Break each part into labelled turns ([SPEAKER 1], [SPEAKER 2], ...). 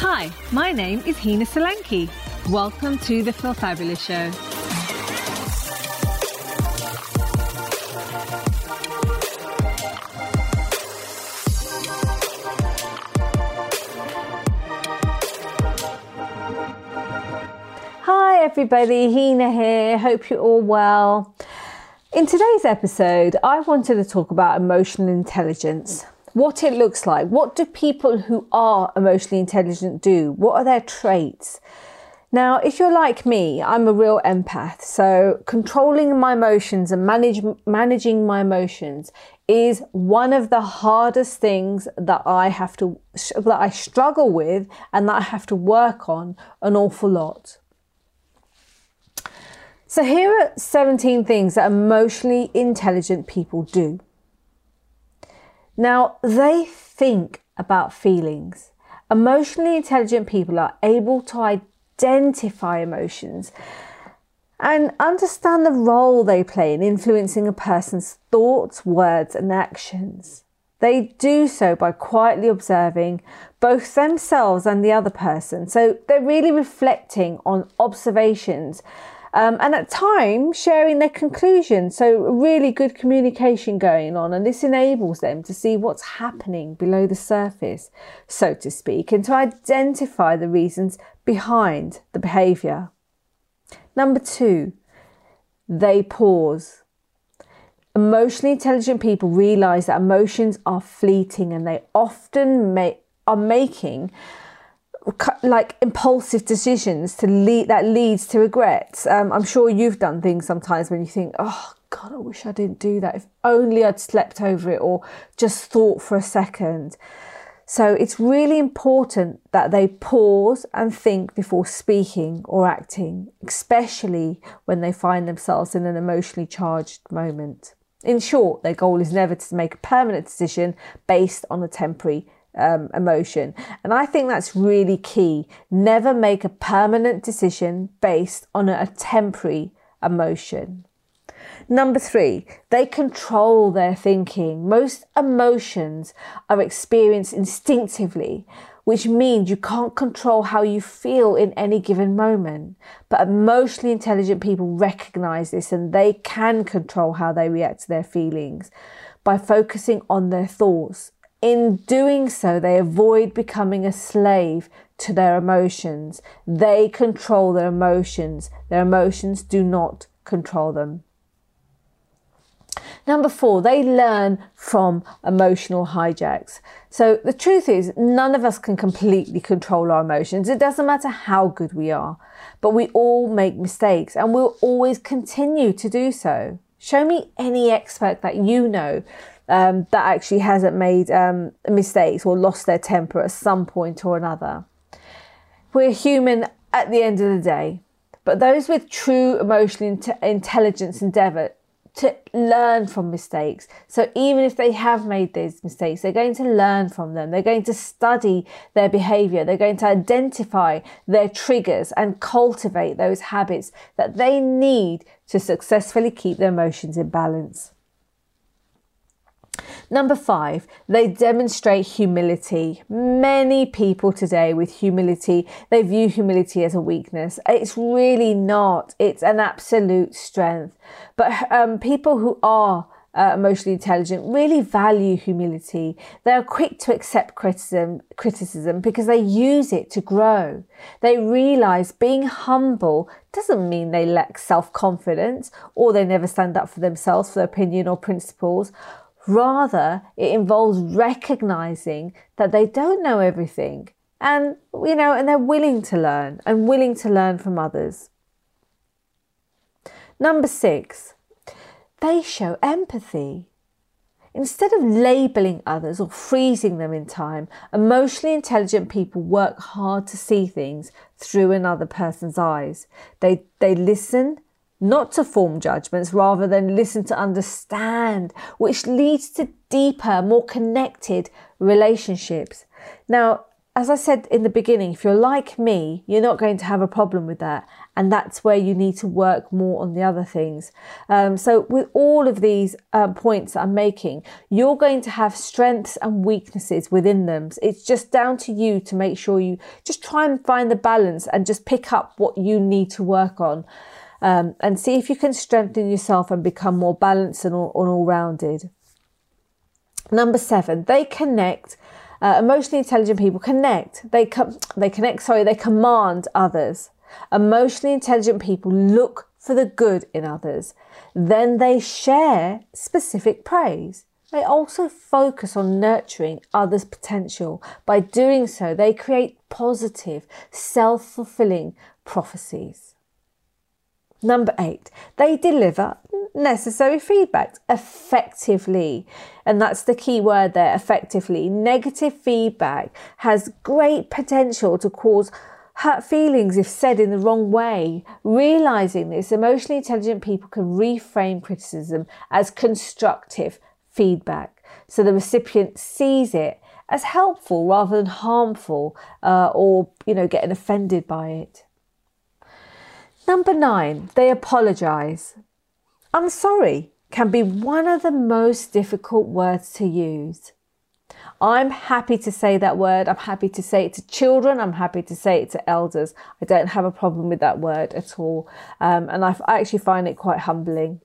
[SPEAKER 1] Hi, my name is Hina Solanki. Welcome to the Feel Fabulous Show.
[SPEAKER 2] Hi, everybody. Hina here. Hope you're all well. In today's episode, I wanted to talk about emotional intelligence. What it looks like. What do people who are emotionally intelligent do? What are their traits? Now, if you're like me, I'm a real empath. So, controlling my emotions and manage, managing my emotions is one of the hardest things that I have to, that I struggle with and that I have to work on an awful lot. So, here are 17 things that emotionally intelligent people do. Now, they think about feelings. Emotionally intelligent people are able to identify emotions and understand the role they play in influencing a person's thoughts, words, and actions. They do so by quietly observing both themselves and the other person. So they're really reflecting on observations um, and at times sharing their conclusions. So, really good communication going on, and this enables them to see what's happening below the surface, so to speak, and to identify the reasons behind the behaviour. Number two, they pause. Emotionally intelligent people realize that emotions are fleeting and they often make, are making like impulsive decisions to lead that leads to regrets. Um, I'm sure you've done things sometimes when you think, oh God, I wish I didn't do that. If only I'd slept over it or just thought for a second. So it's really important that they pause and think before speaking or acting, especially when they find themselves in an emotionally charged moment. In short, their goal is never to make a permanent decision based on a temporary um, emotion. And I think that's really key. Never make a permanent decision based on a, temporary emotion. Number three, they control their thinking. Most emotions are experienced instinctively, which means you can't control how you feel in any given moment. But emotionally intelligent people recognize this and they can control how they react to their feelings by focusing on their thoughts in doing so, they avoid becoming a slave to their emotions. They control their emotions. Their emotions do not control them. Number four, they learn from emotional hijacks. So the truth is, none of us can completely control our emotions. It doesn't matter how good we are, but we all make mistakes and we'll always continue to do so. Show me any expert that you know um, that actually hasn't made um, mistakes or lost their temper at some point or another. We're human at the end of the day, but those with true emotional int- intelligence endeavour to learn from mistakes. So even if they have made these mistakes, they're going to learn from them. They're going to study their behavior. They're going to identify their triggers and cultivate those habits that they need to successfully keep their emotions in balance. Number five, they demonstrate humility. Many people today with humility, they view humility as a weakness. It's really not. It's an absolute strength. But um, people who are uh, emotionally intelligent really value humility. They're quick to accept criticism, criticism because they use it to grow. They realize being humble doesn't mean they lack self-confidence or they never stand up for themselves, for their opinion or principles. Rather, it involves recognizing that they don't know everything and, you know, and they're willing to learn and willing to learn from others. Number six, they show empathy. Instead of labeling others or freezing them in time, emotionally intelligent people work hard to see things through another person's eyes. They, they listen, not to form judgments rather than listen to understand, which leads to deeper, more connected relationships. Now, as I said in the beginning, if you're like me, you're not going to have a problem with that. And that's where you need to work more on the other things. Um, so, with all of these uh, points that I'm making, you're going to have strengths and weaknesses within them. It's just down to you to make sure you just try and find the balance and just pick up what you need to work on. Um, and see if you can strengthen yourself and become more balanced and all, all rounded. Number seven, they connect uh, emotionally intelligent people connect. They com- they connect. Sorry, they command others. Emotionally intelligent people look for the good in others. Then they share specific praise. They also focus on nurturing others' potential. By doing so, they create positive, self fulfilling prophecies. Number eight, they deliver necessary feedback effectively. And that's the key word there effectively. Negative feedback has great potential to cause hurt feelings if said in the wrong way. Realizing this, emotionally intelligent people can reframe criticism as constructive feedback. So the recipient sees it as helpful rather than harmful uh, or, you know, getting offended by it. Number nine, they apologize. I'm sorry can be one of the most difficult words to use. I'm happy to say that word. I'm happy to say it to children. I'm happy to say it to elders. I don't have a problem with that word at all. Um, and I, I actually find it quite humbling.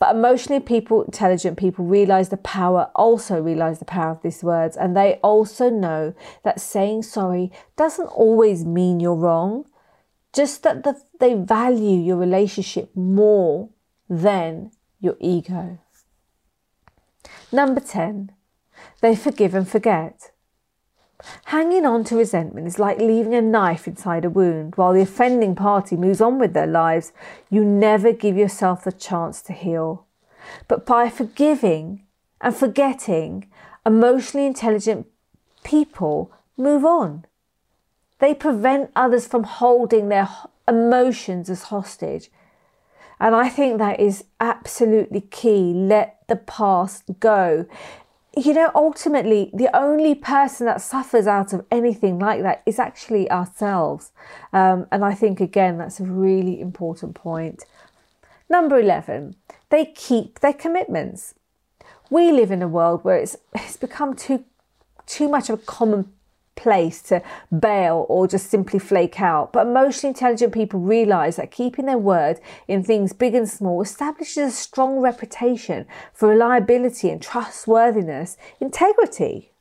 [SPEAKER 2] But emotionally people, intelligent people realize the power, also realize the power of these words. And they also know that saying sorry doesn't always mean you're wrong just that the, they value your relationship more than your ego. Number 10, they forgive and forget. Hanging on to resentment is like leaving a knife inside a wound while the offending party moves on with their lives. You never give yourself the chance to heal. But by forgiving and forgetting, emotionally intelligent people move on. They prevent others from holding their emotions as hostage. And I think that is absolutely key. Let the past go. You know, ultimately, the only person that suffers out of anything like that is actually ourselves. Um, and I think, again, that's a really important point. Number 11, they keep their commitments. We live in a world where it's, it's become too, too much of a common place to bail or just simply flake out. But emotionally intelligent people realize that keeping their word in things big and small establishes a strong reputation for reliability and trustworthiness, integrity.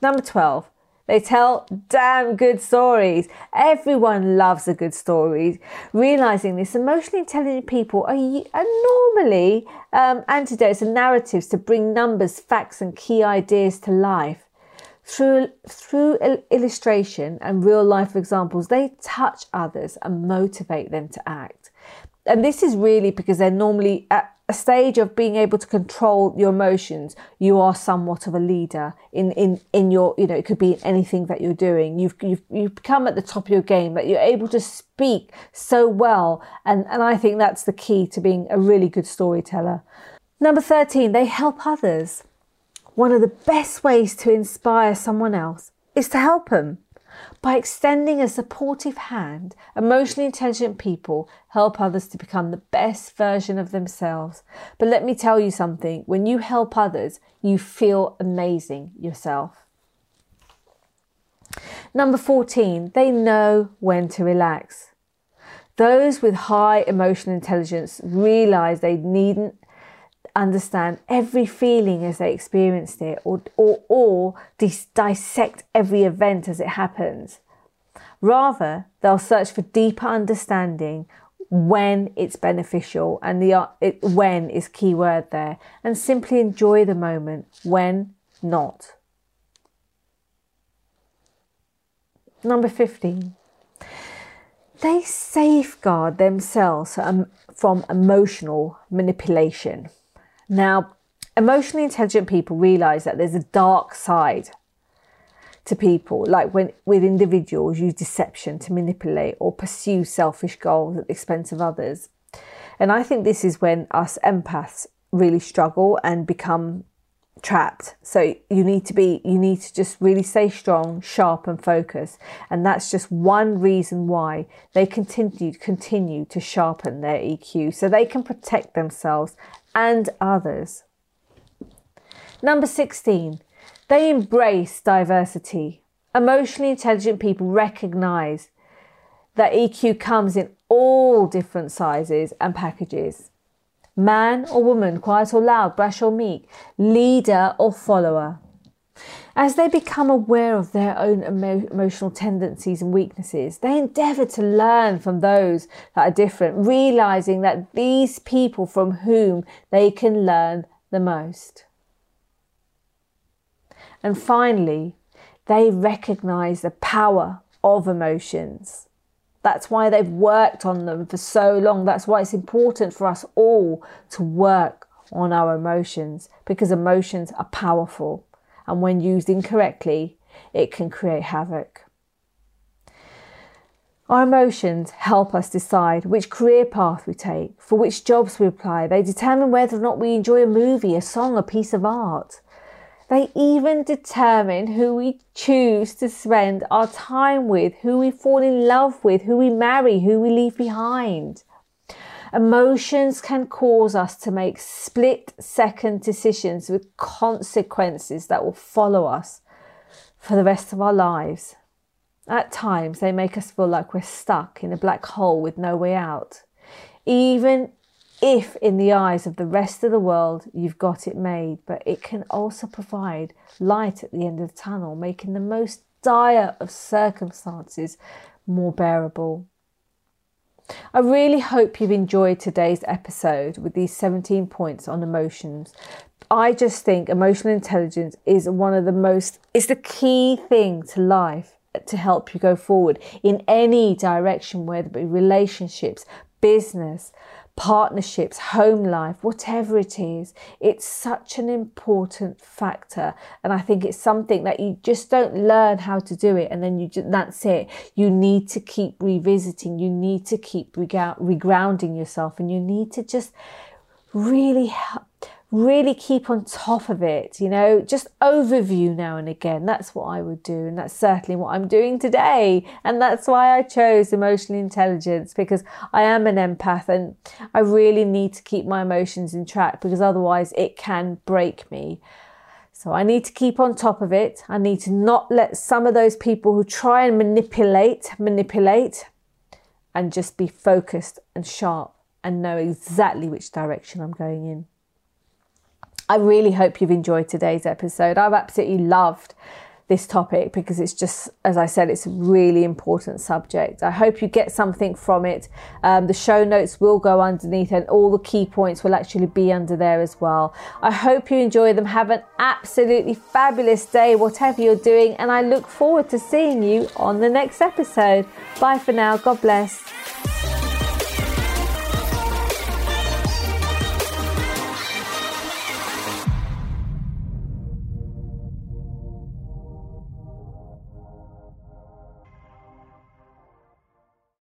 [SPEAKER 2] Number 12. They tell damn good stories. Everyone loves a good story. Realizing this, emotionally intelligent people are, are normally um, antidotes and narratives to bring numbers, facts, and key ideas to life. Through, through illustration and real life examples, they touch others and motivate them to act. And this is really because they're normally at a stage of being able to control your emotions. You are somewhat of a leader in, in, in your, you know, it could be anything that you're doing. You've, you've, you've become at the top of your game, that you're able to speak so well. And, and I think that's the key to being a really good storyteller. Number 13, they help others. One of the best ways to inspire someone else is to help them. By extending a supportive hand, emotionally intelligent people help others to become the best version of themselves. But let me tell you something when you help others, you feel amazing yourself. Number 14, they know when to relax. Those with high emotional intelligence realize they needn't understand every feeling as they experienced it or, or, or dis- dissect every event as it happens. Rather, they'll search for deeper understanding when it's beneficial and the it, when is key word there and simply enjoy the moment when not. Number 15. They safeguard themselves from emotional manipulation. Now, emotionally intelligent people realize that there's a dark side to people, like when with individuals use deception to manipulate or pursue selfish goals at the expense of others. And I think this is when us empaths really struggle and become trapped. So you need to be, you need to just really stay strong, sharp, and focused. And that's just one reason why they continue continue to sharpen their EQ, so they can protect themselves and others. Number sixteen, they embrace diversity. Emotionally intelligent people recognize that EQ comes in all different sizes and packages man or woman, quiet or loud, brash or meek, leader or follower. As they become aware of their own emo- emotional tendencies and weaknesses, they endeavour to learn from those that are different, realizing that these people from whom they can learn the most. And finally, they recognize the power of emotions. That's why they've worked on them for so long. That's why it's important for us all to work on our emotions because emotions are powerful. And when used incorrectly, it can create havoc. Our emotions help us decide which career path we take, for which jobs we apply. They determine whether or not we enjoy a movie, a song, a piece of art. They even determine who we choose to spend our time with, who we fall in love with, who we marry, who we leave behind. Emotions can cause us to make split second decisions with consequences that will follow us for the rest of our lives. At times, they make us feel like we're stuck in a black hole with no way out. Even if in the eyes of the rest of the world you've got it made, but it can also provide light at the end of the tunnel, making the most dire of circumstances more bearable. I really hope you've enjoyed today's episode with these 17 points on emotions. I just think emotional intelligence is one of the most, it's the key thing to life to help you go forward in any direction, whether it be relationships, business, partnerships, home life, whatever it is, it's such an important factor. And I think it's something that you just don't learn how to do it and then you just, that's it. You need to keep revisiting, you need to keep regrounding yourself, and you need to just really really keep on top of it, you know, just overview now and again. That's what I would do. And that's certainly what I'm doing today. And that's why I chose emotional intelligence because I am an empath and I really need to keep my emotions in track because otherwise it can break me. So I need to keep on top of it. I need to not let some of those people who try and manipulate, manipulate and just be focused and sharp and know exactly which direction I'm going in. I really hope you've enjoyed today's episode. I've absolutely loved this topic because it's just, as I said, it's a really important subject. I hope you get something from it. Um, the show notes will go underneath and all the key points will actually be under there as well. I hope you enjoy them. Have an absolutely fabulous day, whatever you're doing, and I look forward to seeing you on the next episode. Bye for now. God bless.